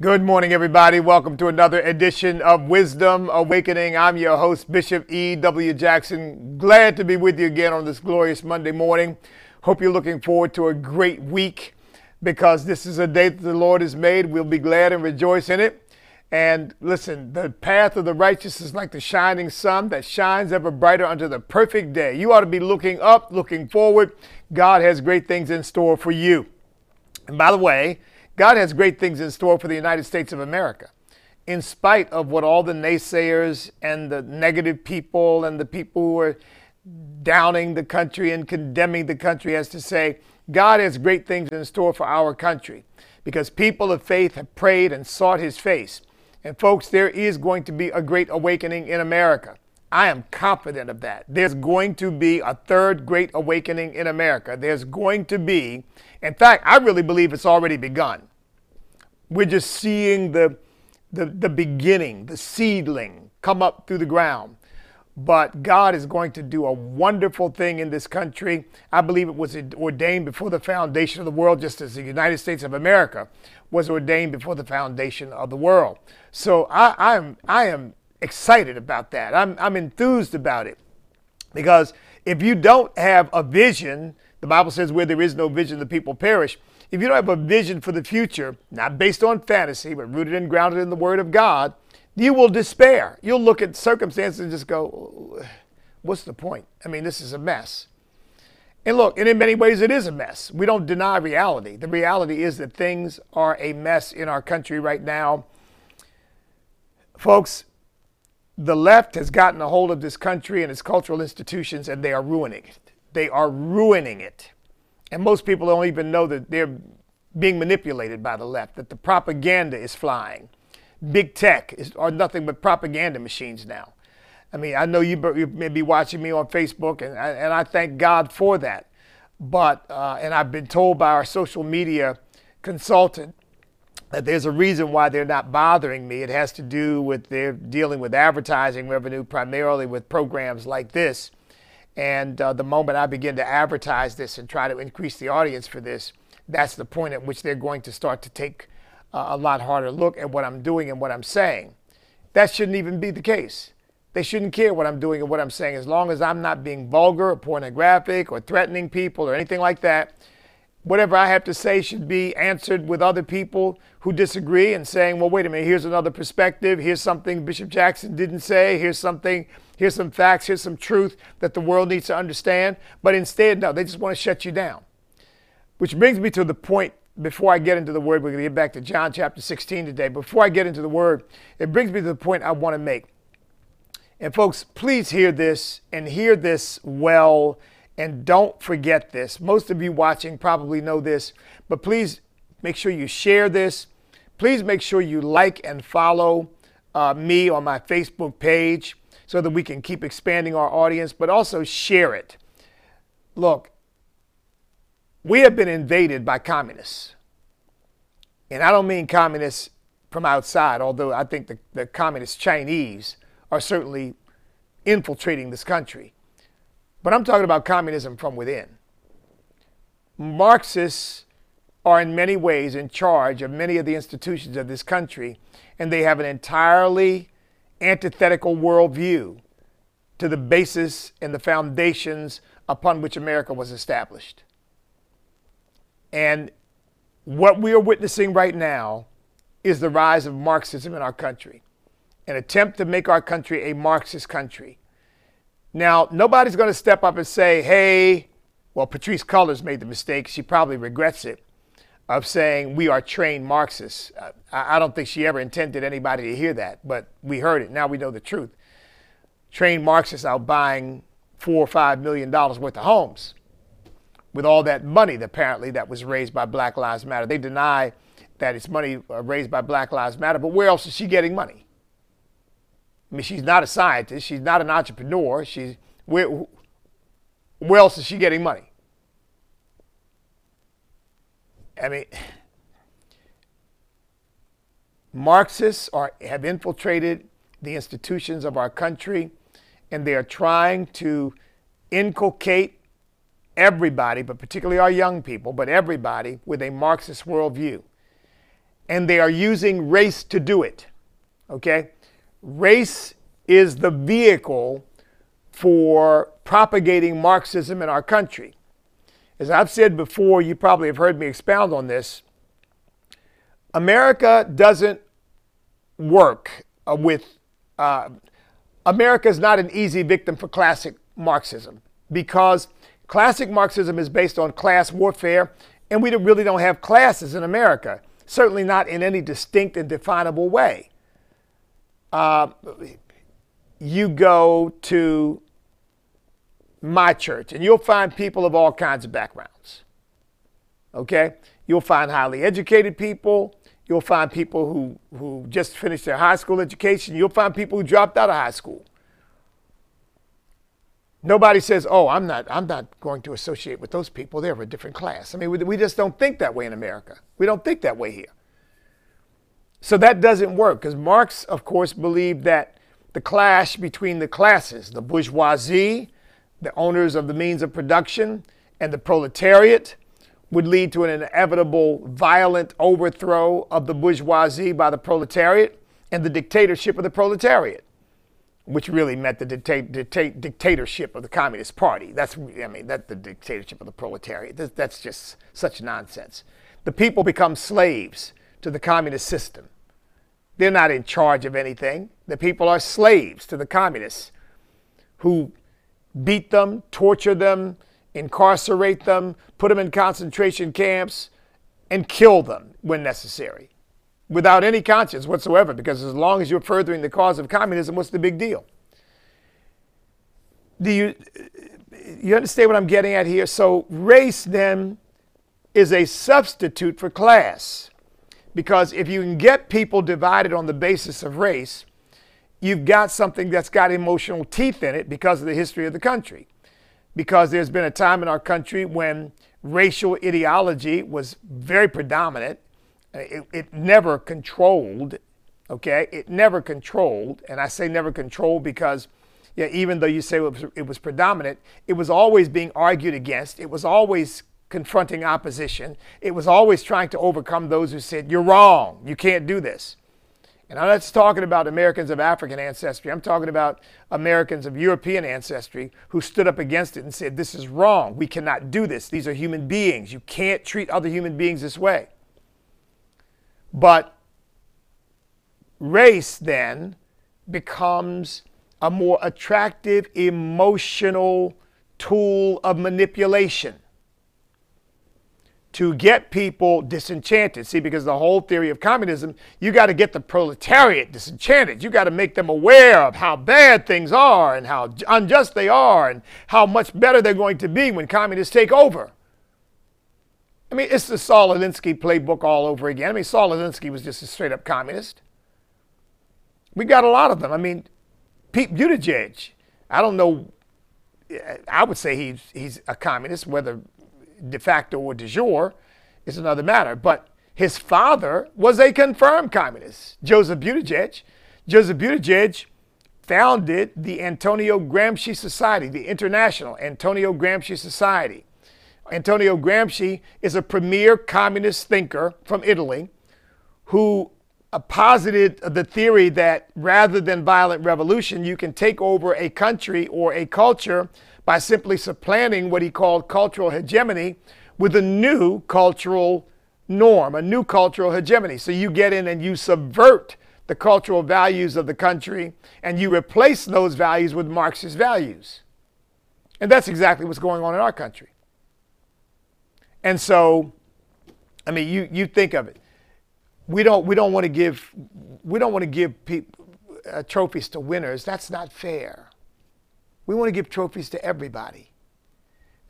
Good morning, everybody. Welcome to another edition of Wisdom Awakening. I'm your host, Bishop E.W. Jackson. Glad to be with you again on this glorious Monday morning. Hope you're looking forward to a great week because this is a day that the Lord has made. We'll be glad and rejoice in it. And listen, the path of the righteous is like the shining sun that shines ever brighter unto the perfect day. You ought to be looking up, looking forward. God has great things in store for you. And by the way, God has great things in store for the United States of America. In spite of what all the naysayers and the negative people and the people who are downing the country and condemning the country has to say, God has great things in store for our country because people of faith have prayed and sought his face. And folks, there is going to be a great awakening in America. I am confident of that. There's going to be a third great awakening in America. There's going to be, in fact, I really believe it's already begun. We're just seeing the, the, the beginning, the seedling come up through the ground. But God is going to do a wonderful thing in this country. I believe it was ordained before the foundation of the world, just as the United States of America was ordained before the foundation of the world. So I, am, I am excited about that. I'm, I'm enthused about it. Because if you don't have a vision, the Bible says, where there is no vision, the people perish. If you don't have a vision for the future, not based on fantasy, but rooted and grounded in the Word of God, you will despair. You'll look at circumstances and just go, what's the point? I mean, this is a mess. And look, and in many ways, it is a mess. We don't deny reality. The reality is that things are a mess in our country right now. Folks, the left has gotten a hold of this country and its cultural institutions, and they are ruining it. They are ruining it. And most people don't even know that they're being manipulated by the left, that the propaganda is flying. Big tech is, are nothing but propaganda machines now. I mean, I know you, you may be watching me on Facebook, and, and I thank God for that. But, uh, and I've been told by our social media consultant that there's a reason why they're not bothering me. It has to do with they're dealing with advertising revenue, primarily with programs like this. And uh, the moment I begin to advertise this and try to increase the audience for this, that's the point at which they're going to start to take uh, a lot harder look at what I'm doing and what I'm saying. That shouldn't even be the case. They shouldn't care what I'm doing and what I'm saying as long as I'm not being vulgar or pornographic or threatening people or anything like that. Whatever I have to say should be answered with other people who disagree and saying, well, wait a minute, here's another perspective. Here's something Bishop Jackson didn't say. Here's something here's some facts, here's some truth that the world needs to understand. But instead, no, they just want to shut you down. Which brings me to the point before I get into the word, we're going to get back to John chapter 16 today. Before I get into the word, it brings me to the point I want to make. And folks, please hear this and hear this well and don't forget this. Most of you watching probably know this, but please make sure you share this. Please make sure you like and follow uh, me on my Facebook page so that we can keep expanding our audience, but also share it. Look, we have been invaded by communists. And I don't mean communists from outside, although I think the, the communist Chinese are certainly infiltrating this country. But I'm talking about communism from within. Marxists are in many ways in charge of many of the institutions of this country, and they have an entirely antithetical worldview to the basis and the foundations upon which America was established. And what we are witnessing right now is the rise of Marxism in our country, an attempt to make our country a Marxist country. Now, nobody's going to step up and say, hey, well, Patrisse Cullors made the mistake. She probably regrets it of saying we are trained Marxists. I don't think she ever intended anybody to hear that, but we heard it. Now we know the truth. Trained Marxists out buying four or five million dollars worth of homes with all that money apparently that was raised by Black Lives Matter. They deny that it's money uh, raised by Black Lives Matter, but where else is she getting money? I mean, she's not a scientist. She's not an entrepreneur. She's where, where else is she getting money? I mean, Marxists are, have infiltrated the institutions of our country, and they are trying to inculcate everybody, but particularly our young people, but everybody, with a Marxist worldview. and they are using race to do it. Okay? Race is the vehicle for propagating Marxism in our country. As I've said before, you probably have heard me expound on this. America doesn't work uh, with, uh, America is not an easy victim for classic Marxism because classic Marxism is based on class warfare, and we really don't have classes in America, certainly not in any distinct and definable way. Uh, you go to my church, and you'll find people of all kinds of backgrounds. Okay? You'll find highly educated people. You'll find people who, who just finished their high school education. You'll find people who dropped out of high school. Nobody says, "Oh, I'm not. I'm not going to associate with those people. They're of a different class." I mean, we, we just don't think that way in America. We don't think that way here. So that doesn't work because Marx, of course, believed that the clash between the classes, the bourgeoisie the owners of the means of production, and the proletariat would lead to an inevitable violent overthrow of the bourgeoisie by the proletariat and the dictatorship of the proletariat, which really meant the dicta- dicta- dictatorship of the Communist Party. That's, I mean, that's the dictatorship of the proletariat. That's just such nonsense. The people become slaves to the communist system. They're not in charge of anything. The people are slaves to the communists who beat them, torture them, incarcerate them, put them in concentration camps, and kill them when necessary without any conscience whatsoever, because as long as you're furthering the cause of communism, what's the big deal? Do you, you understand what I'm getting at here? So, race then is a substitute for class. Because if you can get people divided on the basis of race, you've got something that's got emotional teeth in it because of the history of the country. Because there's been a time in our country when racial ideology was very predominant. It, it never controlled, okay? It never controlled. And I say never controlled because, yeah, even though you say it was, it was predominant, it was always being argued against. It was always confronting opposition. It was always trying to overcome those who said, You're wrong. You can't do this. And I'm not just talking about Americans of African ancestry. I'm talking about Americans of European ancestry who stood up against it and said, This is wrong. We cannot do this. These are human beings. You can't treat other human beings this way. But race then becomes a more attractive emotional tool of manipulation to get people disenchanted. See, because the whole theory of communism, you got to get the proletariat disenchanted. You got to make them aware of how bad things are and how unjust they are and how much better they're going to be when communists take over. I mean, it's the Saul Alinsky playbook all over again. I mean, Saul Alinsky was just a straight up communist. We got a lot of them. I mean, Pete Buttigieg, I don't know, I would say he's, he's a communist, whether de facto or de jure is another matter. But his father was a confirmed communist, Joseph Buttigieg. Joseph Buttigieg founded the Antonio Gramsci Society, the International Antonio Gramsci Society. Antonio Gramsci is a premier communist thinker from Italy who posited the theory that rather than violent revolution, you can take over a country or a culture by simply supplanting what he called cultural hegemony with a new cultural norm, a new cultural hegemony. So you get in and you subvert the cultural values of the country and you replace those values with Marxist values. And that's exactly what's going on in our country. And so, I mean, you, you think of it. We don't, we don't want to give, we don't want to give uh, trophies to winners. That's not fair. We want to give trophies to everybody.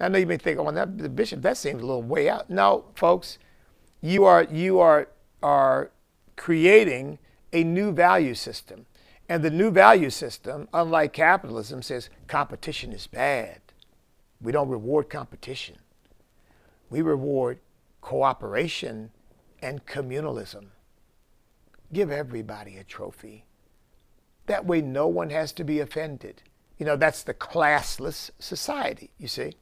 I know you may think, oh, that, the bishop, that seems a little way out. No, folks, you are, you are, are creating a new value system. And the new value system, unlike capitalism, says competition is bad. We don't reward competition. We reward cooperation and communalism. Give everybody a trophy. That way, no one has to be offended. You know, that's the classless society, you see.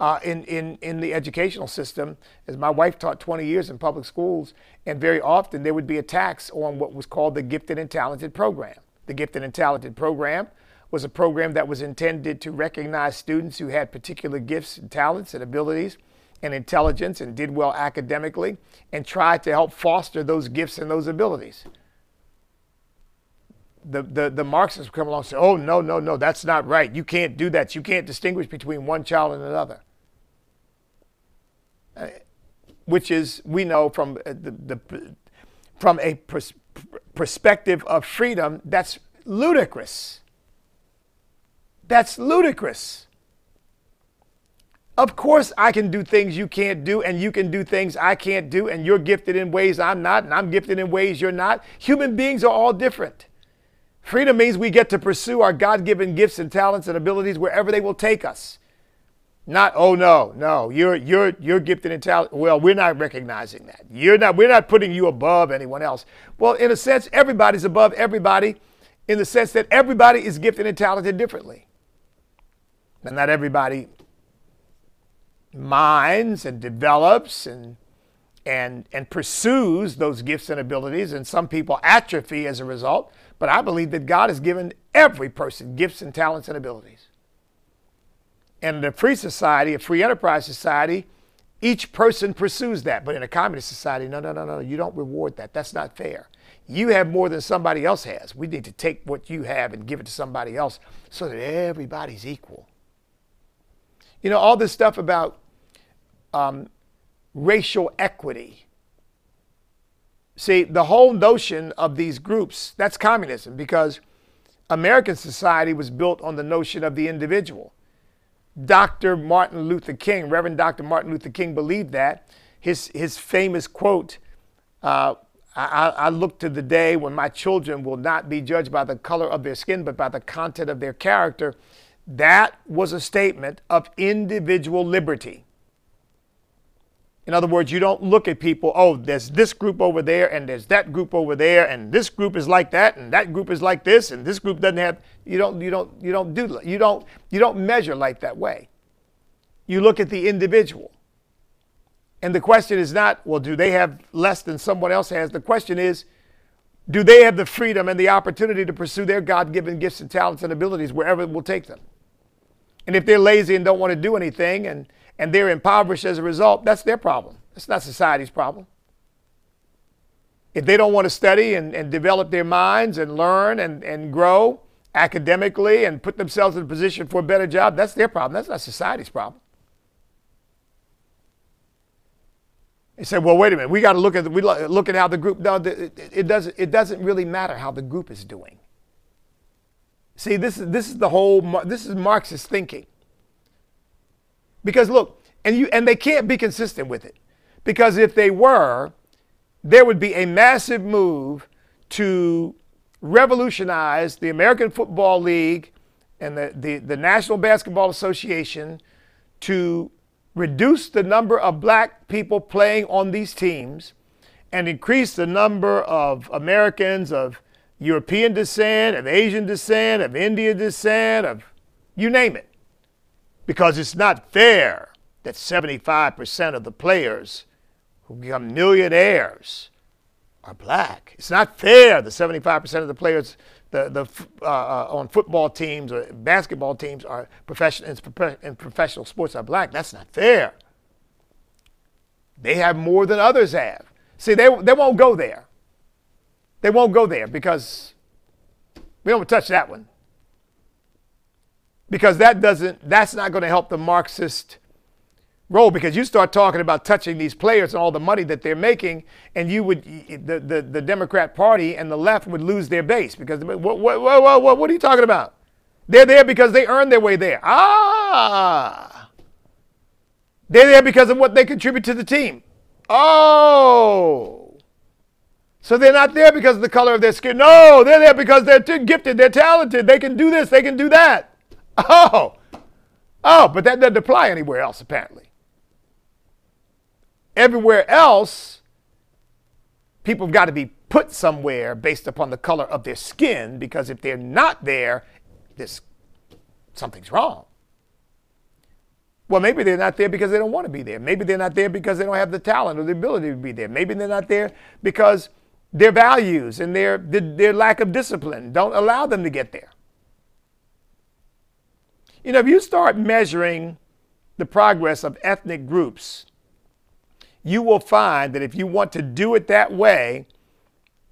uh, in, in, in the educational system, as my wife taught 20 years in public schools, and very often there would be attacks on what was called the Gifted and Talented Program. The Gifted and Talented Program was a program that was intended to recognize students who had particular gifts and talents and abilities and intelligence and did well academically and try to help foster those gifts and those abilities. The, the, the Marxists come along and say, oh, no, no, no, that's not right. You can't do that. You can't distinguish between one child and another. Uh, which is, we know from uh, the, the from a pers- perspective of freedom, that's ludicrous. That's ludicrous. Of course, I can do things you can't do, and you can do things I can't do, and you're gifted in ways I'm not, and I'm gifted in ways you're not. Human beings are all different. Freedom means we get to pursue our God given gifts and talents and abilities wherever they will take us. Not, oh no, no, you're you're you're gifted and talented. Well, we're not recognizing that. You're not, we're not putting you above anyone else. Well, in a sense, everybody's above everybody in the sense that everybody is gifted and talented differently. And not everybody minds and develops and and and pursues those gifts and abilities and some people atrophy as a result but i believe that god has given every person gifts and talents and abilities. And in a free society a free enterprise society each person pursues that. But in a communist society no no no no you don't reward that. That's not fair. You have more than somebody else has. We need to take what you have and give it to somebody else so that everybody's equal. You know, all this stuff about um, racial equity. See, the whole notion of these groups, that's communism because American society was built on the notion of the individual. Dr. Martin Luther King, Reverend Dr. Martin Luther King believed that. His, his famous quote, uh, I, I look to the day when my children will not be judged by the color of their skin, but by the content of their character. That was a statement of individual liberty. In other words, you don't look at people, oh, there's this group over there and there's that group over there and this group is like that and that group is like this and this group doesn't have you don't you don't you don't do you don't you don't measure life that way. You look at the individual. And the question is not, well, do they have less than someone else has? The question is, do they have the freedom and the opportunity to pursue their God given gifts and talents and abilities wherever it will take them? And if they're lazy and don't want to do anything and, and they're impoverished as a result, that's their problem. It's not society's problem. If they don't want to study and, and develop their minds and learn and, and grow academically and put themselves in a position for a better job, that's their problem. That's not society's problem. He said, "Well, wait a minute. We got to look at the, we look at how the group. No, it, it doesn't. It doesn't really matter how the group is doing. See, this is this is the whole. This is Marxist thinking. Because look, and you and they can't be consistent with it, because if they were, there would be a massive move to revolutionize the American Football League and the, the, the National Basketball Association to reduce the number of black people playing on these teams and increase the number of Americans of European descent, of Asian descent, of Indian descent, of you name it. Because it's not fair that 75% of the players who become millionaires are black. It's not fair that 75% of the players the, the, uh, uh, on football teams or basketball teams are professional in professional sports are black. That's not fair. They have more than others have. See, they, they won't go there. They won't go there because we don't touch that one. Because that doesn't, that's not going to help the Marxist role because you start talking about touching these players and all the money that they're making, and you would the the, the Democrat Party and the left would lose their base because what what, what what what are you talking about? They're there because they earned their way there. Ah, they're there because of what they contribute to the team. Oh. So they're not there because of the color of their skin. No, they're there because they're too gifted, they're talented, they can do this, they can do that. Oh, oh, but that doesn't apply anywhere else, apparently. Everywhere else, people have got to be put somewhere based upon the color of their skin because if they're not there, this something's wrong. Well, maybe they're not there because they don't want to be there. Maybe they're not there because they don't have the talent or the ability to be there. Maybe they're not there because their values and their, their lack of discipline don't allow them to get there. You know, if you start measuring the progress of ethnic groups, you will find that if you want to do it that way,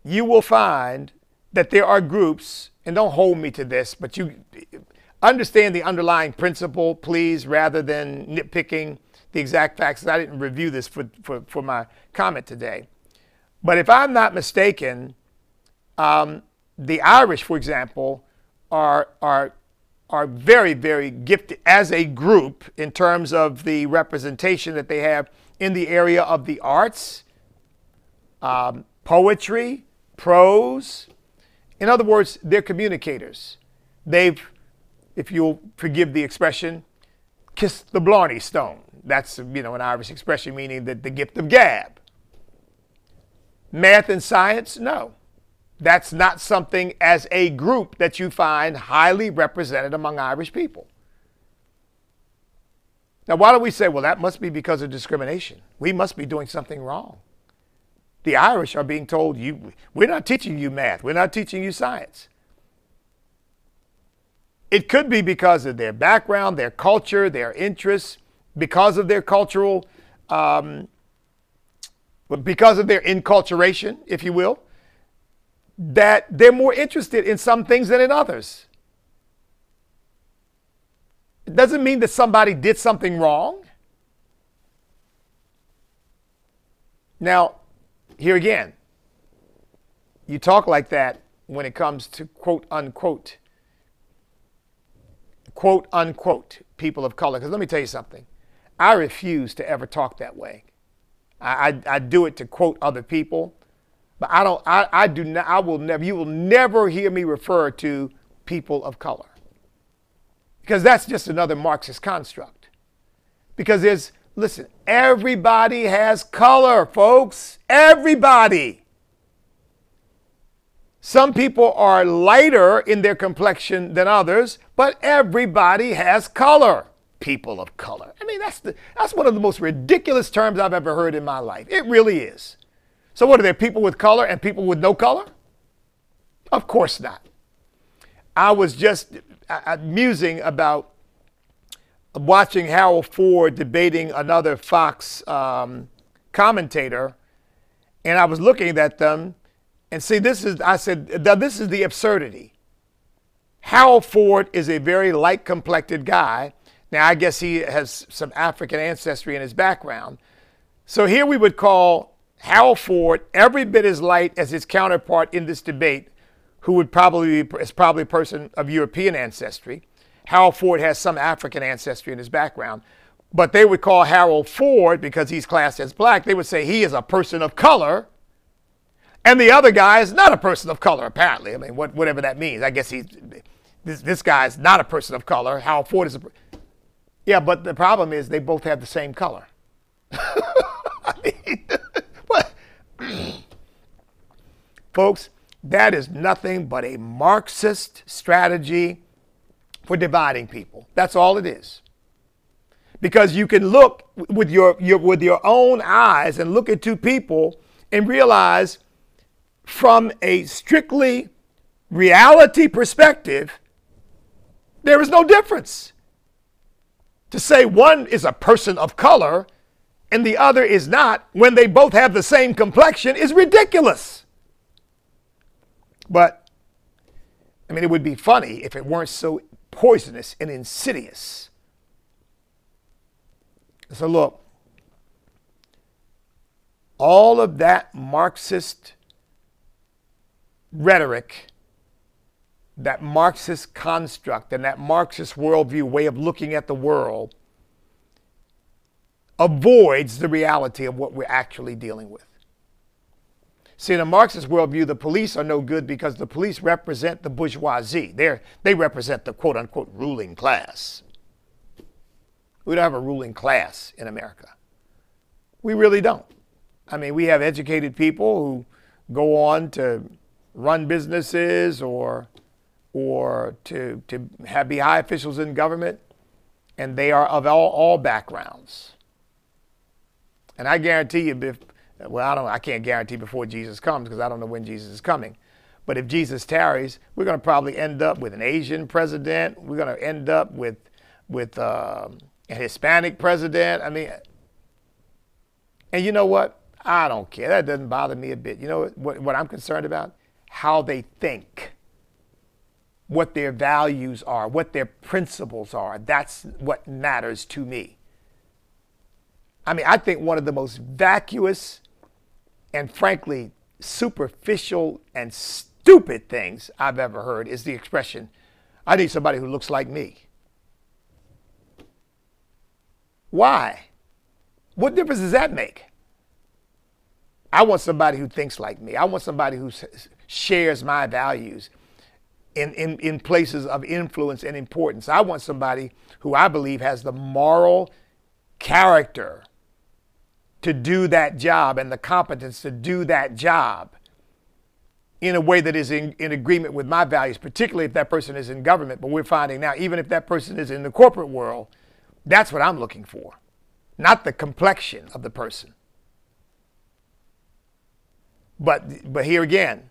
you will find that there are groups, and don't hold me to this, but you understand the underlying principle, please, rather than nitpicking the exact facts. I didn't review this for, for, for my comment today. But if I'm not mistaken, um, the Irish, for example, are, are are very, very gifted as a group in terms of the representation that they have in the area of the arts, um, poetry, prose. In other words, they're communicators. They've, if you'll forgive the expression, kissed the Blarney Stone. That's you know an Irish expression meaning that the gift of gab. Math and science, no. That's not something as a group that you find highly represented among Irish people. Now, why do we say, well, that must be because of discrimination? We must be doing something wrong. The Irish are being told, you, we're not teaching you math, we're not teaching you science. It could be because of their background, their culture, their interests, because of their cultural, um, because of their enculturation, if you will that they're more interested in some things than in others. It doesn't mean that somebody did something wrong. Now, here again, you talk like that when it comes to quote unquote, quote unquote, people of color. Because let me tell you something. I refuse to ever talk that way. I, I, I do it to quote other people but I don't, I, I do not, I will never, you will never hear me refer to people of color. Because that's just another Marxist construct. Because there's, listen, everybody has color, folks. Everybody. Some people are lighter in their complexion than others, but everybody has color. People of color. I mean, that's, the, that's one of the most ridiculous terms I've ever heard in my life. It really is. So, what are there, people with color and people with no color? Of course not. I was just musing about watching Harold Ford debating another Fox um, commentator, and I was looking at them and see, this is, I said, this is the absurdity. Harold Ford is a very light complected guy. Now, I guess he has some African ancestry in his background. So here we would call Harold Ford every bit as light as his counterpart in this debate, who would probably be, is probably a person of European ancestry. Harold Ford has some African ancestry in his background, but they would call Harold Ford because he's classed as black. They would say he is a person of color, and the other guy is not a person of color. Apparently, I mean, what, whatever that means. I guess he's this, this guy is not a person of color. Harold Ford is a. Yeah, but the problem is they both have the same color. I mean, Folks, that is nothing but a Marxist strategy for dividing people. That's all it is. Because you can look with your, your, with your own eyes and look at two people and realize from a strictly reality perspective, there is no difference. To say one is a person of color and the other is not when they both have the same complexion is ridiculous. But, I mean, it would be funny if it weren't so poisonous and insidious. So, look, all of that Marxist rhetoric, that Marxist construct, and that Marxist worldview way of looking at the world avoids the reality of what we're actually dealing with. See, in a Marxist worldview, the police are no good because the police represent the bourgeoisie. They're, they represent the quote unquote ruling class. We don't have a ruling class in America. We really don't. I mean, we have educated people who go on to run businesses or, or to, to have, be high officials in government. and they are of all, all backgrounds. And I guarantee you, if, well, I don't, I can't guarantee before Jesus comes because I don't know when Jesus is coming. But if Jesus tarries, we're going to probably end up with an Asian president. We're going to end up with with uh, a Hispanic president. I mean, and you know what? I don't care. That doesn't bother me a bit. You know what, what I'm concerned about? How they think, what their values are, what their principles are. That's what matters to me. I mean, I think one of the most vacuous and frankly superficial and stupid things I've ever heard is the expression, I need somebody who looks like me. Why? What difference does that make? I want somebody who thinks like me. I want somebody who shares my values in, in, in places of influence and importance. I want somebody who I believe has the moral character to do that job and the competence to do that job in a way that is in, in agreement with my values, particularly if that person is in government. But we're finding now, even if that person is in the corporate world, that's what I'm looking for, not the complexion of the person. But, but here again,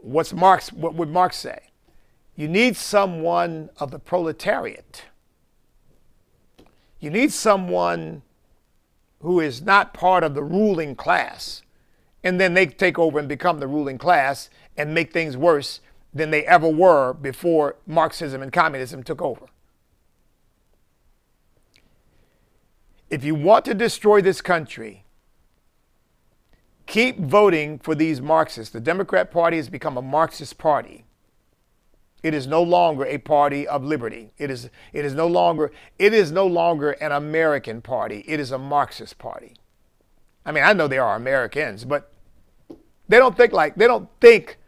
what's Marx, what would Marx say? You need someone of the proletariat. You need someone who is not part of the ruling class and then they take over and become the ruling class and make things worse than they ever were before Marxism and communism took over. If you want to destroy this country, keep voting for these Marxists. The Democrat Party has become a Marxist party. It is no longer a party of liberty. It is, it is no longer it is no longer an American party. It is a Marxist party. I mean, I know they are Americans, but they don't think like they don't think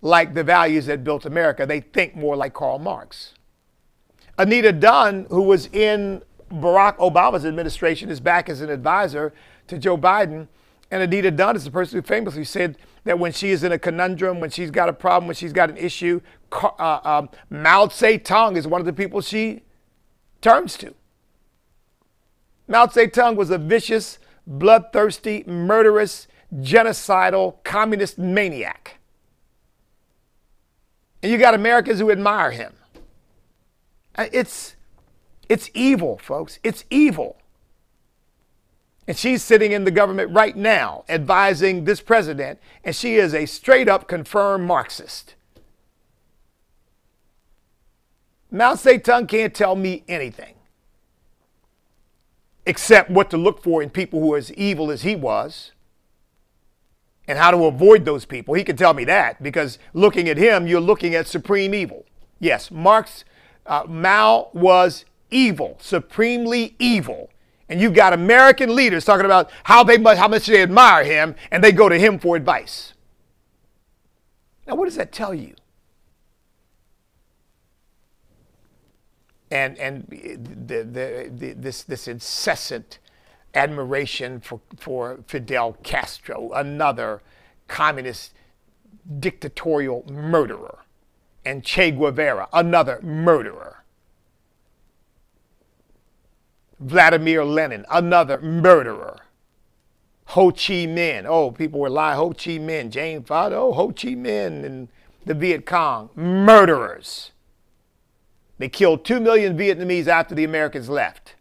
like the values that built America. They think more like Karl Marx. Anita Dunn, who was in Barack Obama's administration, is back as an advisor to Joe Biden. And Anita Dunn is the person who famously said that when she is in a conundrum, when she's got a problem, when she's got an issue, uh, um, Mao Zedong is one of the people she turns to. Mao Zedong was a vicious, bloodthirsty, murderous, genocidal communist maniac. And you got Americans who admire him. Uh, it's, it's evil, folks. It's evil. And she's sitting in the government right now advising this president, and she is a straight up confirmed Marxist. Mao Zedong can't tell me anything except what to look for in people who are as evil as he was and how to avoid those people. He can tell me that because looking at him, you're looking at supreme evil. Yes, Marx, uh, Mao was evil, supremely evil. And you've got American leaders talking about how, they, how much they admire him and they go to him for advice. Now, what does that tell you? And, and the, the, the, this, this incessant admiration for, for Fidel Castro, another communist dictatorial murderer, and Che Guevara, another murderer. Vladimir Lenin, another murderer. Ho Chi Minh, oh, people were lying. Ho Chi Minh, Jane Fonda, oh, Ho Chi Minh and the Viet Cong, murderers. They killed 2 million Vietnamese after the Americans left.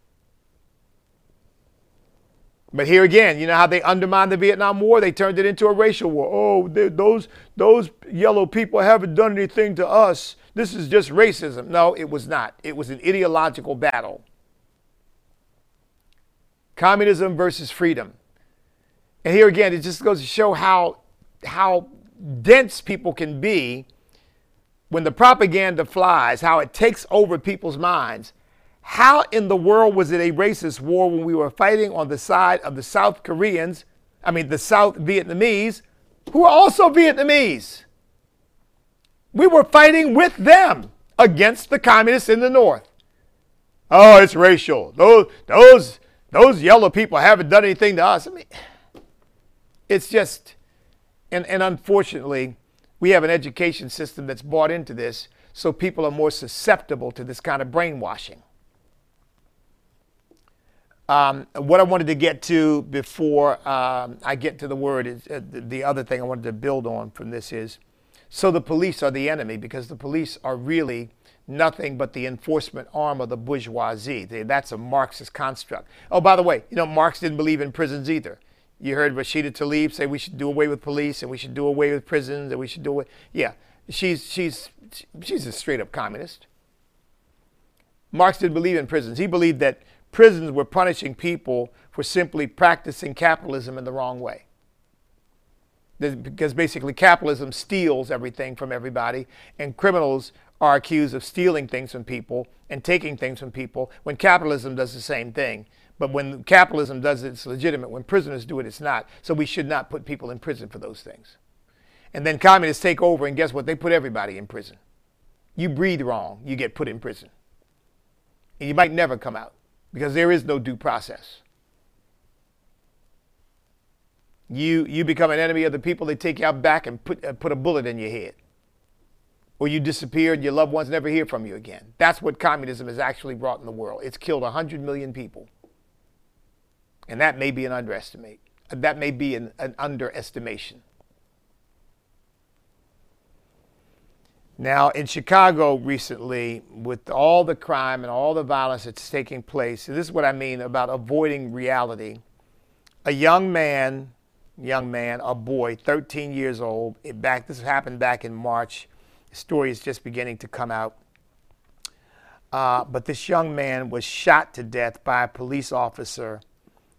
But here again, you know how they undermined the Vietnam War? They turned it into a racial war. Oh, those, those yellow people haven't done anything to us. This is just racism. No, it was not. It was an ideological battle. Communism versus freedom. And here again, it just goes to show how, how dense people can be when the propaganda flies, how it takes over people's minds how in the world was it a racist war when we were fighting on the side of the South Koreans, I mean, the South Vietnamese, who are also Vietnamese? We were fighting with them against the communists in the North. Oh, it's racial. Those, those, those yellow people haven't done anything to us. I mean, it's just, and, and unfortunately, we have an education system that's bought into this, so people are more susceptible to this kind of brainwashing. Um, what I wanted to get to before um, I get to the word is uh, the other thing I wanted to build on from this is so the police are the enemy because the police are really nothing but the enforcement arm of the bourgeoisie. That's a Marxist construct. Oh, by the way, you know, Marx didn't believe in prisons either. You heard Rashida Tlaib say we should do away with police and we should do away with prisons and we should do away. Yeah, she's she's she's a straight up communist. Marx didn't believe in prisons. He believed that prisons were punishing people for simply practicing capitalism in the wrong way. Because basically capitalism steals everything from everybody, and criminals are accused of stealing things from people and taking things from people when capitalism does the same thing. But when capitalism does it, it's legitimate. When prisoners do it, it's not. So we should not put people in prison for those things. And then communists take over, and guess what? They put everybody in prison. You breathe wrong, you get put in prison. And you might never come out because there is no due process. You, you become an enemy of the people, they take you out back and put, uh, put a bullet in your head. Or you disappear and your loved ones never hear from you again. That's what communism has actually brought in the world. It's killed 100 million people. And that may be an underestimate. Uh, that may be an, an underestimation. Now, in Chicago recently, with all the crime and all the violence that's taking place, this is what I mean about avoiding reality. A young man, young man, a boy, 13 years old, back this happened back in March. Story is just beginning to come out. Uh, but this young man was shot to death by a police officer.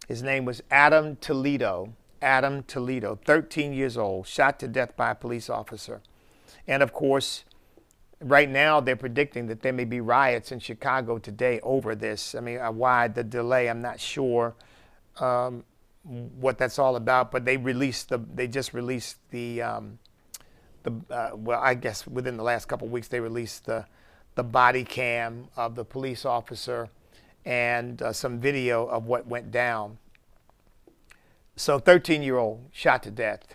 His name was Adam Toledo. Adam Toledo, 13 years old, shot to death by a police officer. And of course, right now they're predicting that there may be riots in Chicago today over this. I mean, uh, why the delay? I'm not sure um, what that's all about. But they released the. They just released the. Um, the uh, well, I guess within the last couple weeks they released the the body cam of the police officer and uh, some video of what went down. So, 13 year old shot to death.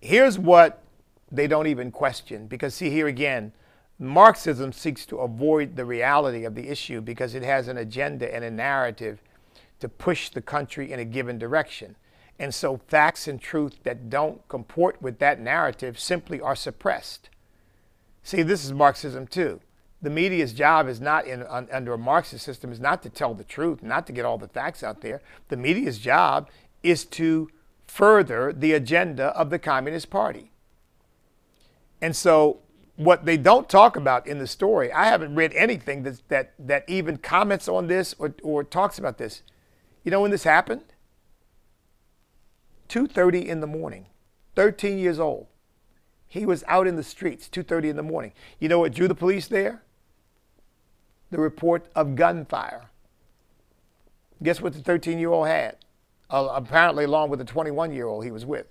Here's what they don't even question. Because, see, here again, Marxism seeks to avoid the reality of the issue because it has an agenda and a narrative to push the country in a given direction. And so facts and truth that don't comport with that narrative simply are suppressed. See, this is Marxism too. The media's job is not in, un, under a Marxist system is not to tell the truth, not to get all the facts out there. The media's job is to further the agenda of the Communist Party. And so what they don't talk about in the story, I haven't read anything that that, that even comments on this or, or talks about this. You know when this happened? 2:30 in the morning. 13 years old. He was out in the streets 2:30 in the morning. You know what drew the police there? The report of gunfire. Guess what the 13-year-old had? Uh, apparently along with the 21-year-old he was with.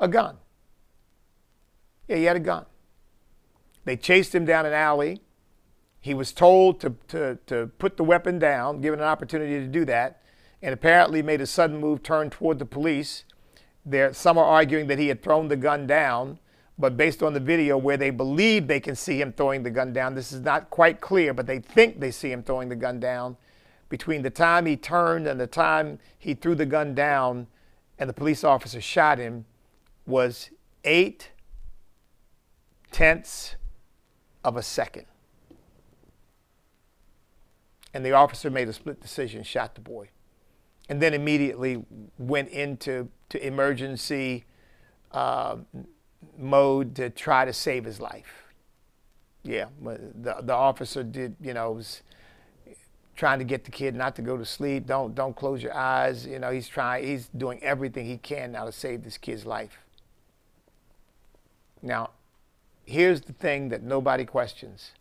A gun. Yeah, he had a gun. They chased him down an alley. He was told to, to, to put the weapon down, given an opportunity to do that, and apparently made a sudden move, turned toward the police. There, some are arguing that he had thrown the gun down, but based on the video where they believe they can see him throwing the gun down, this is not quite clear, but they think they see him throwing the gun down. Between the time he turned and the time he threw the gun down and the police officer shot him was eight tenths of a second. And the officer made a split decision, shot the boy, and then immediately went into to emergency uh, mode to try to save his life. Yeah, the the officer did, you know, was trying to get the kid not to go to sleep. Don't don't close your eyes. You know, he's trying. He's doing everything he can now to save this kid's life. Now, here's the thing that nobody questions.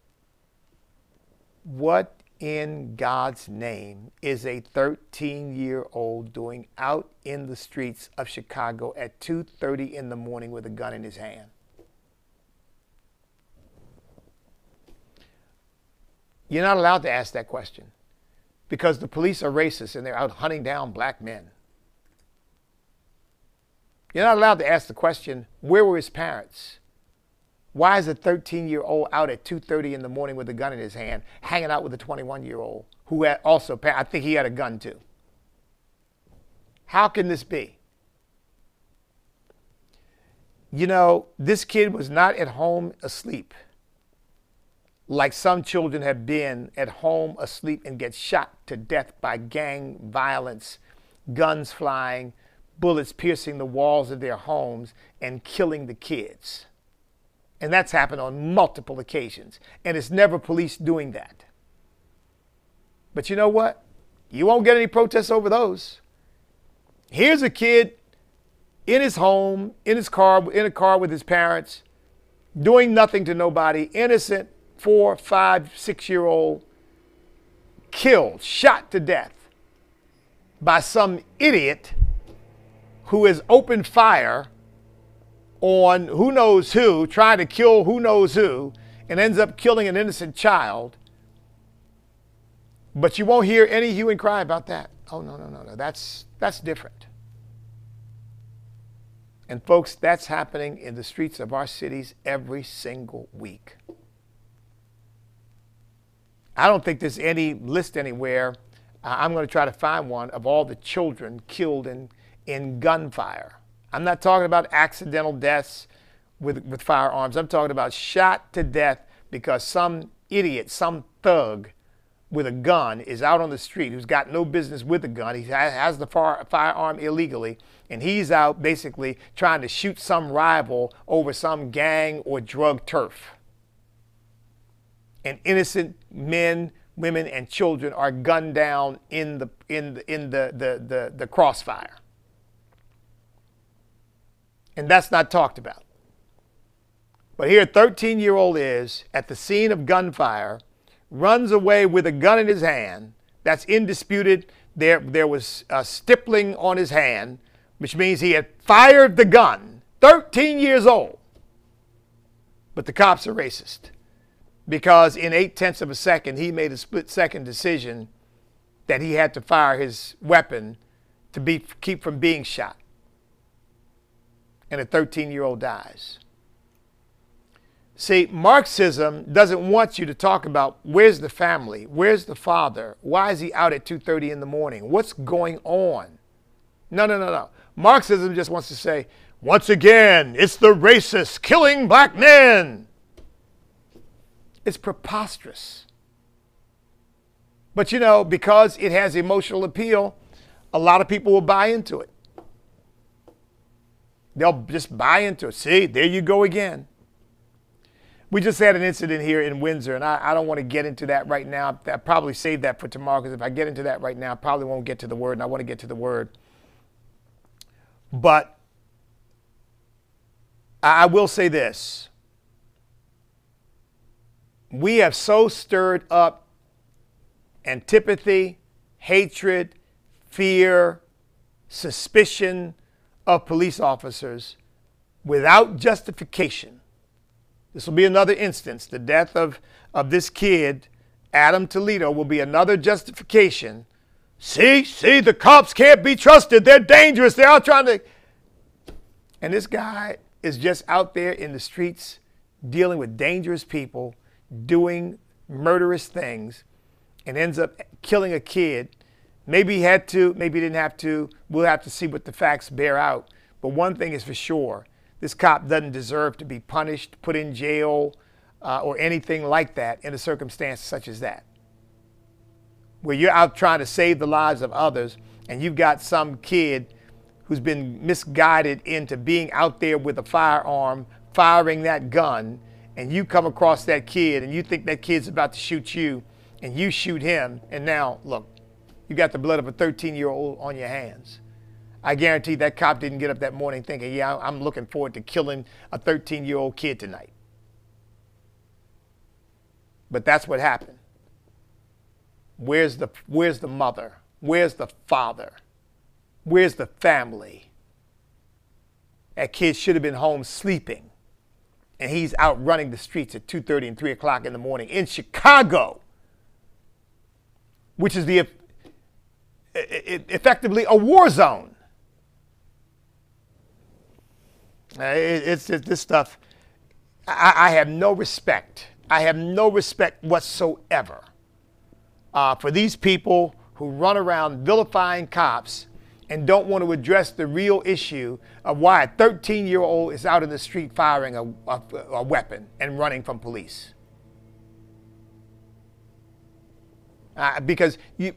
What in God's name is a 13-year-old doing out in the streets of Chicago at 2:30 in the morning with a gun in his hand? You're not allowed to ask that question because the police are racist and they're out hunting down black men. You're not allowed to ask the question, where were his parents? Why is a 13 year old out at 2:30 in the morning with a gun in his hand, hanging out with a 21 year old who also, I think he had a gun too. How can this be? You know, this kid was not at home asleep like some children have been at home asleep and get shot to death by gang violence, guns flying, bullets piercing the walls of their homes and killing the kids. And that's happened on multiple occasions. And it's never police doing that. But you know what? You won't get any protests over those. Here's a kid in his home, in his car, in a car with his parents, doing nothing to nobody, innocent, four, five, six year old killed, shot to death by some idiot who has opened fire on who knows who, trying to kill who knows who, and ends up killing an innocent child. But you won't hear any hue and cry about that. Oh no, no, no, no. That's that's different. And folks, that's happening in the streets of our cities every single week. I don't think there's any list anywhere. I'm going to try to find one of all the children killed in, in gunfire. I'm not talking about accidental deaths with, with firearms. I'm talking about shot to death because some idiot, some thug with a gun is out on the street who's got no business with a gun. He has the fire, firearm illegally, and he's out basically trying to shoot some rival over some gang or drug turf and innocent men, women, and children are gunned down in the in the, in the, the, the, the crossfire. And that's not talked about. But here, a 13 year old is at the scene of gunfire, runs away with a gun in his hand. That's indisputed. There, there was a stippling on his hand, which means he had fired the gun. 13 years old. But the cops are racist because in eight tenths of a second, he made a split second decision that he had to fire his weapon to be, keep from being shot. And a 13 year old dies. See, Marxism doesn't want you to talk about where's the family, where's the father, why is he out at 2:30 in the morning, what's going on. No, no, no, no. Marxism just wants to say, once again, it's the racists killing black men. It's preposterous. But you know, because it has emotional appeal, a lot of people will buy into it. They'll just buy into it. See, there you go again. We just had an incident here in Windsor, and I, I don't want to get into that right now. I probably save that for tomorrow because if I get into that right now, I probably won't get to the word, and I want to get to the word. But I will say this we have so stirred up antipathy, hatred, fear, suspicion of police officers without justification. This will be another instance. The death of, of this kid, Adam Toledo, will be another justification. See, see, the cops can't be trusted. They're dangerous. They're out trying to. And this guy is just out there in the streets dealing with dangerous people doing murderous things and ends up killing a kid. Maybe he had to, maybe he didn't have to. We'll have to see what the facts bear out. But one thing is for sure this cop doesn't deserve to be punished, put in jail, uh, or anything like that in a circumstance such as that. Where you're out trying to save the lives of others and you've got some kid who's been misguided into being out there with a firearm, firing that gun and you come across that kid and you think that kid's about to shoot you and you shoot him, and now, look, you got the blood of a 13 year old on your hands. I guarantee that cop didn't get up that morning thinking, yeah, I'm looking forward to killing a 13 year old kid tonight. But that's what happened. Where's the, where's the mother? Where's the father? Where's the family? That kid should have been home sleeping and he's out running the streets at 2.30 and 3 o'clock in the morning in chicago which is the effectively a war zone it's, it's this stuff I, I, have no respect i have no respect whatsoever uh, for these people who run around vilifying cops and don't want to address the real issue of why a 13 year old is out in the street firing a, a, a weapon and running from police. Uh, because you,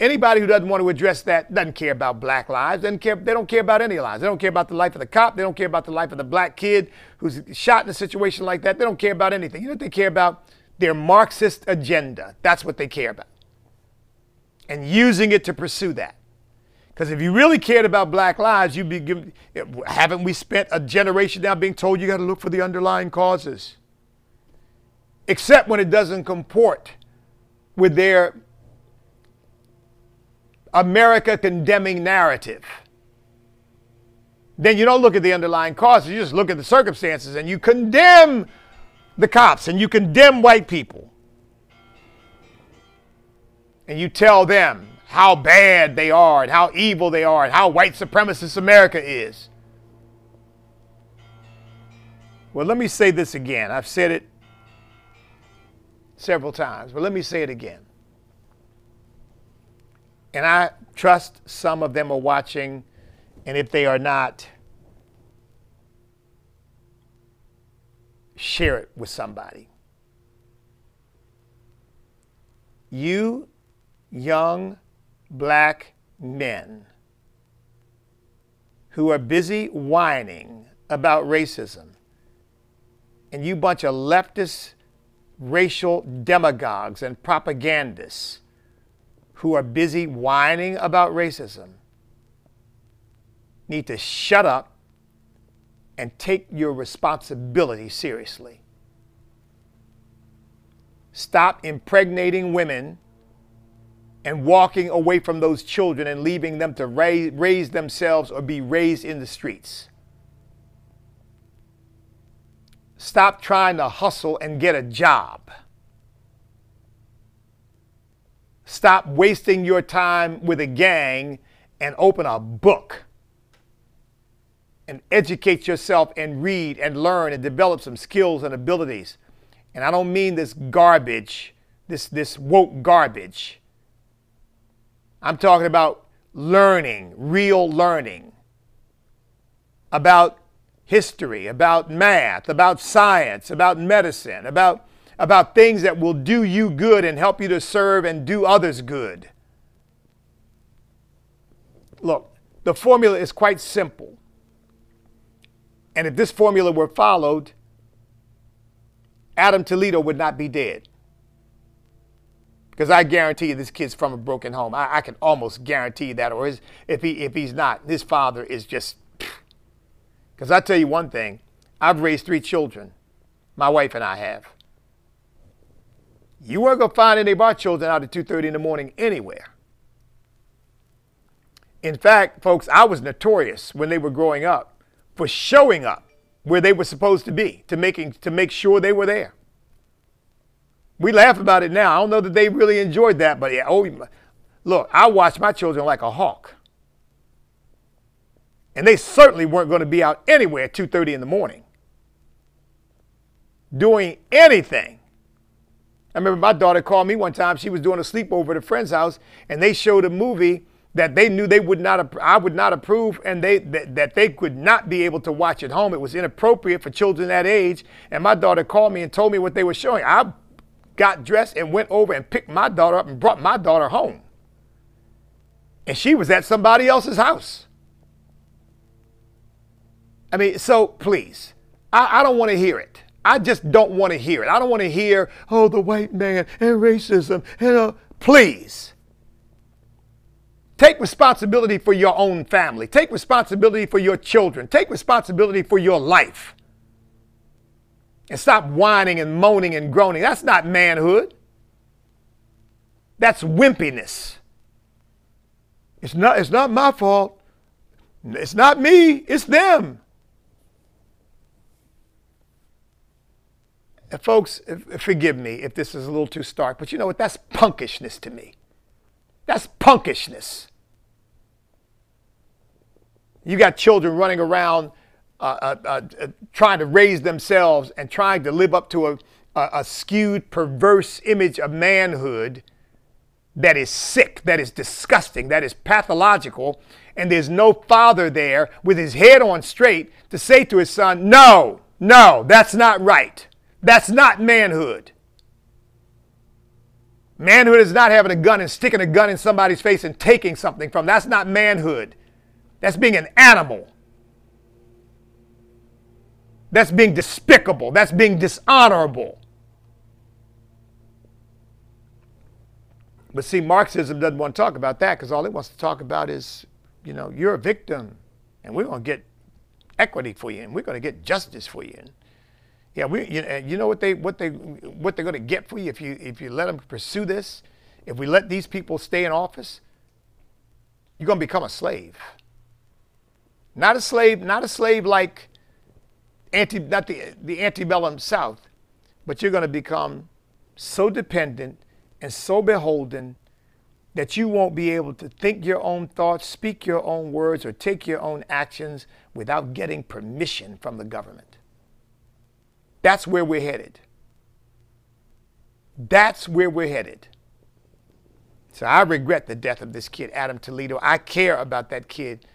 anybody who doesn't want to address that doesn't care about black lives, doesn't care, they don't care about any lives. They don't care about the life of the cop. They don't care about the life of the black kid who's shot in a situation like that. They don't care about anything. You know what they care about? Their Marxist agenda. That's what they care about. And using it to pursue that. Because if you really cared about black lives, you'd be given, haven't we spent a generation now being told you got to look for the underlying causes? Except when it doesn't comport with their America condemning narrative. Then you don't look at the underlying causes, you just look at the circumstances and you condemn the cops and you condemn white people. And you tell them how bad they are and how evil they are and how white supremacist America is. Well, let me say this again. I've said it several times, but let me say it again. And I trust some of them are watching, and if they are not, share it with somebody. You young black men who are busy whining about racism, and you bunch of leftist racial demagogues and propagandists who are busy whining about racism need to shut up and take your responsibility seriously. Stop impregnating women and walking away from those children and leaving them to raise, raise themselves or be raised in the streets. Stop trying to hustle and get a job. Stop wasting your time with a gang and open a book and educate yourself and read and learn and develop some skills and abilities. And I don't mean this garbage, this, this woke garbage. I'm talking about learning, real learning about history, about math, about science, about medicine, about, about things that will do you good and help you to serve and do others good. Look, the formula is quite simple. And if this formula were followed, Adam Toledo would not be dead. Because I guarantee you this kid's from a broken home. I, I can almost guarantee that. Or his, if, he, if he's not, his father is just. Because I tell you one thing I've raised three children. My wife and I have. You weren't going to find any of our children out at 2.30 in the morning anywhere. In fact, folks, I was notorious when they were growing up for showing up where they were supposed to be to, making, to make sure they were there. We laugh about it now. I don't know that they really enjoyed that, but yeah, oh, look, I watched my children like a hawk. And they certainly weren't going to be out anywhere at 2:30 in the morning doing anything. I remember my daughter called me one time. She was doing a sleepover at a friend's house, and they showed a movie that they knew they would not, I would not approve, and they that, that they could not be able to watch at home. It was inappropriate for children that age. And my daughter called me and told me what they were showing. I got dressed and went over and picked my daughter up and brought my daughter home. And she was at somebody else's house. I mean, so please, I, I don't want to hear it. I just don't want to hear it. I don't want to hear, oh, the white man and racism. You know, please. Take responsibility for your own family. Take responsibility for your children. Take responsibility for your life and stop whining and moaning and groaning. That's not manhood. That's wimpiness. It's not, it's not my fault. It's not me, it's them. Folks, forgive me if this is a little too stark, but you know what? That's punkishness to me. That's punkishness. You got children running around uh, uh, uh, trying to raise themselves and trying to live up to a, a, a skewed, perverse image of manhood that is sick, that is disgusting, that is pathological, and there's no father there with his head on straight to say to his son, No, no, that's not right. That's not manhood. Manhood is not having a gun and sticking a gun in somebody's face and taking something from. That's not manhood. That's being an animal. That's being despicable. That's being dishonorable. But see, Marxism doesn't want to talk about that because all it wants to talk about is, you know, you're a victim and we're going to get equity for you and we're going to get justice for you. And yeah, we, you, you know what they, what they, what they're going to get for you if you, if you let them pursue this? If we let these people stay in office, you're going to become a slave. Not a slave, not a slave like anti, not the, the antebellum South, but you're going to become so dependent and so beholden that you won't be able to think your own thoughts, speak your own words, or take your own actions without getting permission from the government. That's where we're headed. That's where we're headed. So I regret the death of this kid, Adam Toledo. I care about that kid,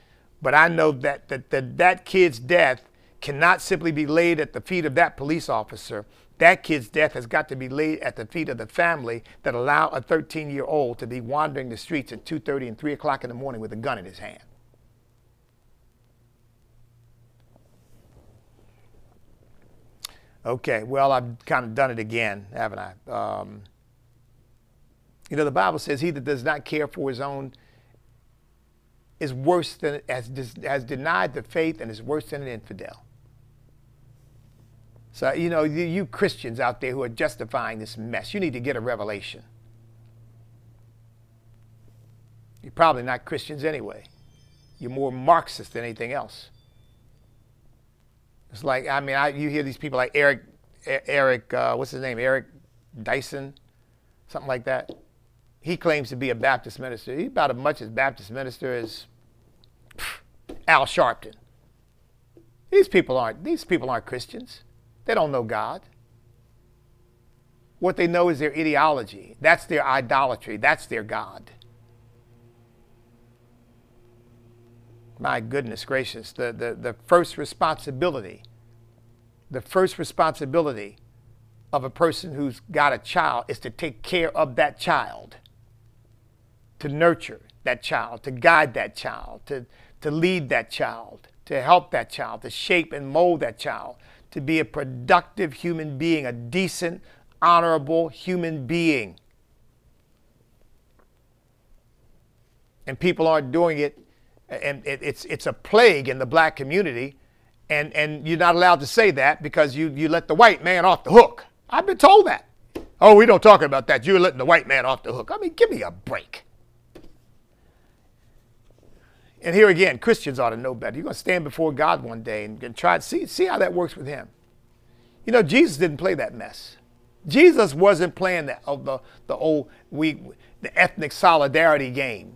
but I know that that, that, that kid's death cannot simply be laid at the feet of that police officer that kid's death has got to be laid at the feet of the family that allow a 13 year old to be wandering the streets at 2.30 and 3 o'clock in the morning with a gun in his hand. Okay, well, I've kind of done it again, haven't I? Um, you know, the Bible says, He that does not care for his own is worse than, has, has denied the faith and is worse than an infidel. So, you know, you, you Christians out there who are justifying this mess, you need to get a revelation. You're probably not Christians anyway. You're more Marxist than anything else. It's like, I mean, I, you hear these people like Eric, Eric, uh, what's his name? Eric Dyson, something like that. He claims to be a Baptist minister. He's about as much as Baptist minister as Al Sharpton. These people aren't, these people aren't Christians. They don't know God. What they know is their ideology. That's their idolatry. That's their God. My goodness gracious, the, the, the first responsibility, the first responsibility of a person who's got a child is to take care of that child, to nurture that child, to guide that child, to, to lead that child, to help that child, to shape and mold that child, to be a productive human being, a decent, honorable human being. And people aren't doing it, and it's, it's a plague in the black community. And, and you're not allowed to say that because you, you let the white man off the hook. I've been told that. Oh, we don't talk about that. You're letting the white man off the hook. I mean, give me a break. And here again, Christians ought to know better. You're going to stand before God one day and, and try to see, see how that works with Him. You know, Jesus didn't play that mess. Jesus wasn't playing that of the, the old we, the ethnic solidarity game.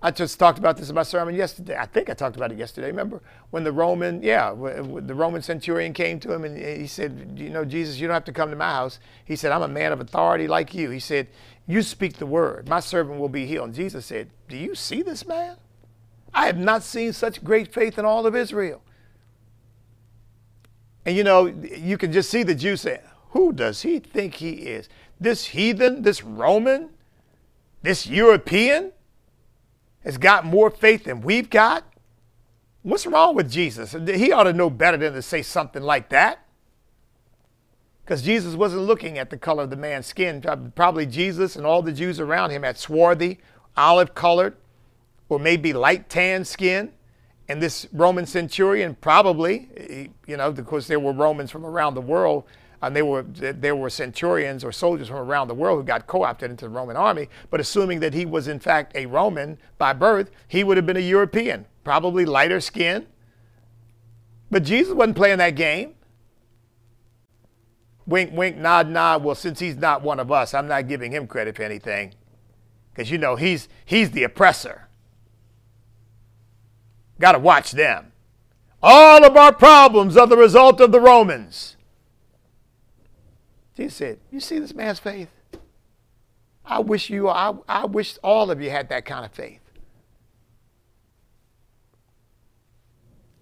I just talked about this in my sermon yesterday. I think I talked about it yesterday. Remember when the Roman, yeah, the Roman centurion came to him and he said, "You know, Jesus, you don't have to come to my house." He said, "I'm a man of authority like you." He said, "You speak the word. My servant will be healed." And Jesus said, "Do you see this man? I have not seen such great faith in all of Israel." And you know, you can just see the Jew saying, "Who does he think he is? This heathen, this Roman, this European?" Has got more faith than we've got? What's wrong with Jesus? He ought to know better than to say something like that. Because Jesus wasn't looking at the color of the man's skin. Probably Jesus and all the Jews around him had swarthy, olive colored, or maybe light tan skin. And this Roman centurion probably, eh, you know, because there were Romans from around the world and they were there were centurions or soldiers from around the world who got co-opted into the Roman army. But assuming that he was in fact a Roman by birth, he would have been a European, probably lighter skin. But Jesus wasn't playing that game. Wink, wink, nod, nod. Well, since he's not one of us, I'm not giving him credit for anything, because you know he's he's the oppressor. Got to watch them. All of our problems are the result of the Romans. Jesus said, You see this man's faith? I wish you, I, I wish all of you had that kind of faith.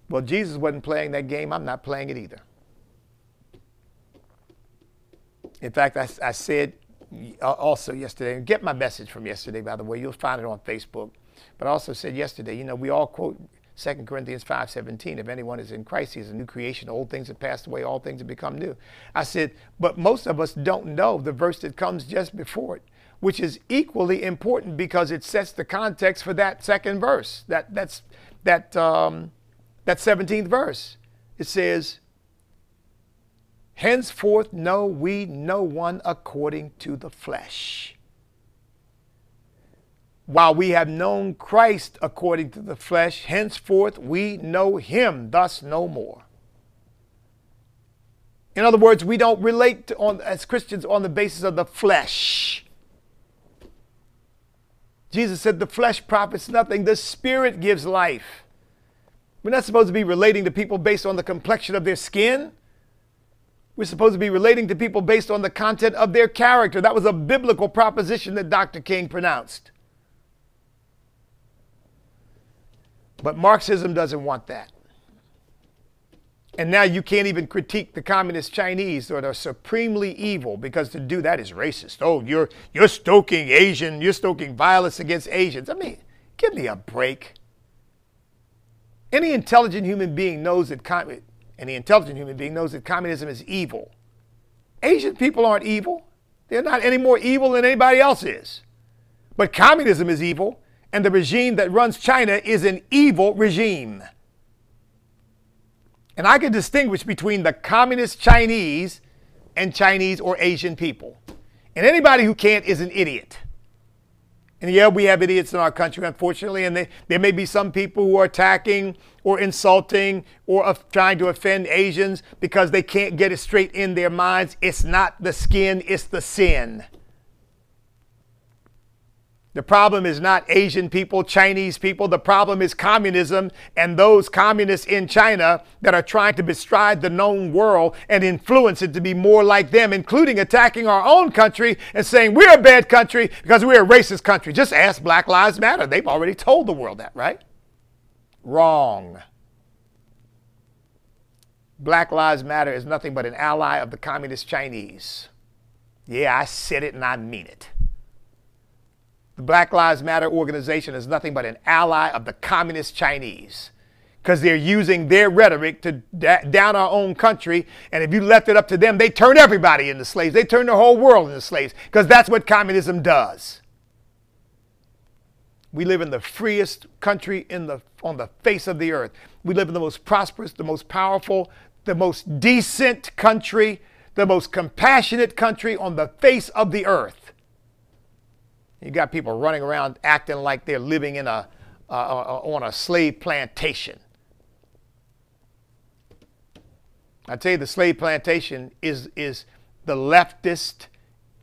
Well, Jesus wasn't playing that game. I'm not playing it either. In fact, I, I said uh, also yesterday, get my message from yesterday, by the way. You'll find it on Facebook. But I also said yesterday, you know, we all quote 2 Corinthians 5.17, if anyone is in Christ, he is a new creation. Old things have passed away, all things have become new. I said, but most of us don't know the verse that comes just before it, which is equally important because it sets the context for that second verse, that, that's, that, um, that 17th verse. It says, Henceforth know we no one according to the flesh while we have known Christ according to the flesh, henceforth we know him, thus no more. In other words, we don't relate on, as Christians on the basis of the flesh. Jesus said, The flesh profits nothing, the spirit gives life. We're not supposed to be relating to people based on the complexion of their skin. We're supposed to be relating to people based on the content of their character. That was a biblical proposition that Dr. King pronounced. But Marxism doesn't want that. And now you can't even critique the communist Chinese that are supremely evil because to do that is racist. Oh, you're you're stoking Asian, you're stoking violence against Asians. I mean, give me a break. Any intelligent human being knows that com- any intelligent human being knows that communism is evil. Asian people aren't evil. They're not any more evil than anybody else is. But communism is evil and the regime that runs China is an evil regime. And I can distinguish between the communist Chinese and Chinese or Asian people. And anybody who can't is an idiot. And yeah, we have idiots in our country, unfortunately, and they, there may be some people who are attacking or insulting or trying to offend Asians because they can't get it straight in their minds. It's not the skin, it's the sin. The problem is not Asian people, Chinese people. The problem is communism and those communists in China that are trying to bestride the known world and influence it to be more like them, including attacking our own country and saying we're a bad country because we're a racist country. Just ask Black Lives Matter. They've already told the world that, right? Wrong. Black Lives Matter is nothing but an ally of the communist Chinese. Yeah, I said it and I mean it. The Black Lives Matter organization is nothing but an ally of the communist Chinese because they're using their rhetoric to da- down our own country. And if you left it up to them, they turn everybody into slaves. They turn the whole world into slaves because that's what communism does. We live in the freest country in the, on the face of the earth. We live in the most prosperous, the most powerful, the most decent country, the most compassionate country on the face of the earth. You got people running around acting like they're living in a, uh, on a slave plantation. I tell you, the slave plantation is, is the leftist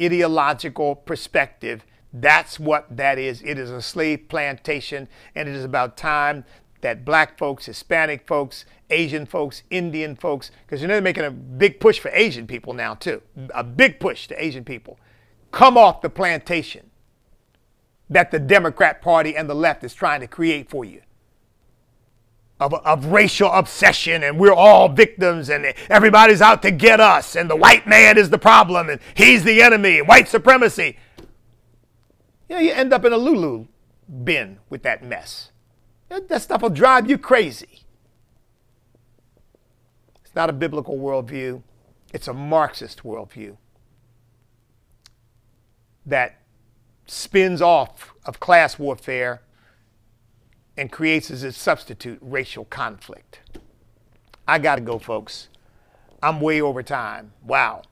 ideological perspective. That's what that is. It is a slave plantation, and it is about time that black folks, Hispanic folks, Asian folks, Indian folks, because you know they're making a big push for Asian people now, too. A big push to Asian people. Come off the plantation that the Democrat Party and the left is trying to create for you. Of, of, racial obsession and we're all victims and everybody's out to get us and the white man is the problem and he's the enemy, white supremacy. You know, you end up in a Lulu bin with that mess. That stuff will drive you crazy. It's not a biblical worldview, it's a Marxist worldview that spins off of class warfare and creates as its substitute racial conflict. I got to go, folks. I'm way over time. Wow.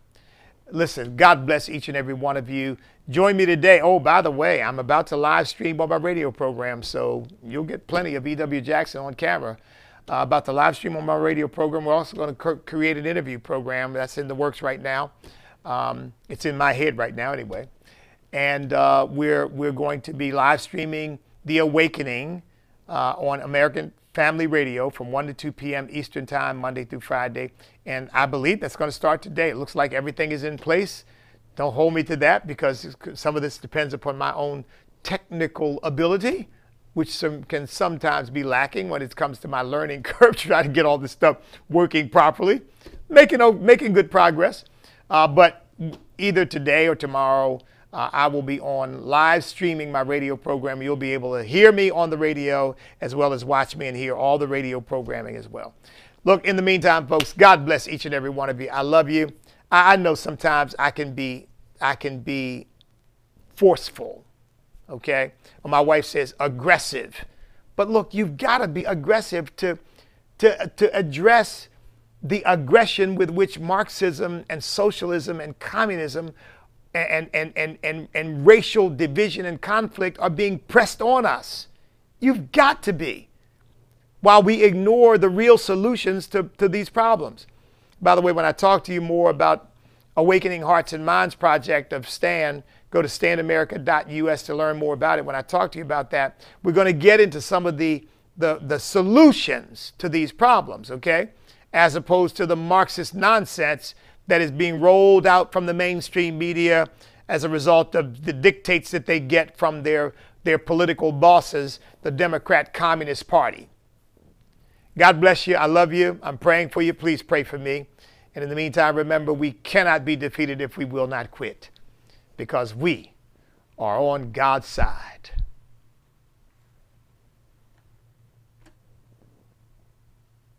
Listen, God bless each and every one of you. Join me today. Oh, by the way, I'm about to live stream on my radio program, so you'll get plenty of E.W. Jackson on camera. Uh, about the live stream on my radio program. We're also going to create an interview program that's in the works right now. Um, it's in my head right now, anyway and uh, we're we're going to be live streaming the Awakening uh, on American Family Radio from 1 to 2 p.m. Eastern Time, Monday through Friday, and I believe that's going to start today. It looks like everything is in place Don't hold me to that because some of this depends upon my own technical ability, which some, can sometimes be lacking when it comes to my learning curve, trying to get all this stuff working properly. Making, making good progress. Uh, but either today or tomorrow, uh, I will be on live streaming my radio program. You'll be able to hear me on the radio as well as watch me and hear all the radio programming as well. Look, in the meantime, folks, God bless each and every one of you. I love you. I, I know sometimes I can be I can be forceful. Okay? Or my wife says aggressive. But look, you've got to be aggressive to, to, to address the aggression with which Marxism and socialism and communism and, and, and, and, and racial division and conflict are being pressed on us. You've got to be, while we ignore the real solutions to, to these problems. By the way, when I talk to you more about Awakening Hearts and Minds project of STAND, go to standamerica.us to learn more about it. When I talk to you about that, we're going to get into some of the, the, the solutions to these problems, okay? As opposed to the Marxist nonsense that is being rolled out from the mainstream media as a result of the dictates that they get from their, their political bosses, the Democrat Communist Party. God bless you. I love you. I'm praying for you. Please pray for me. And in the meantime, remember, we cannot be defeated if we will not quit because we are on God's side.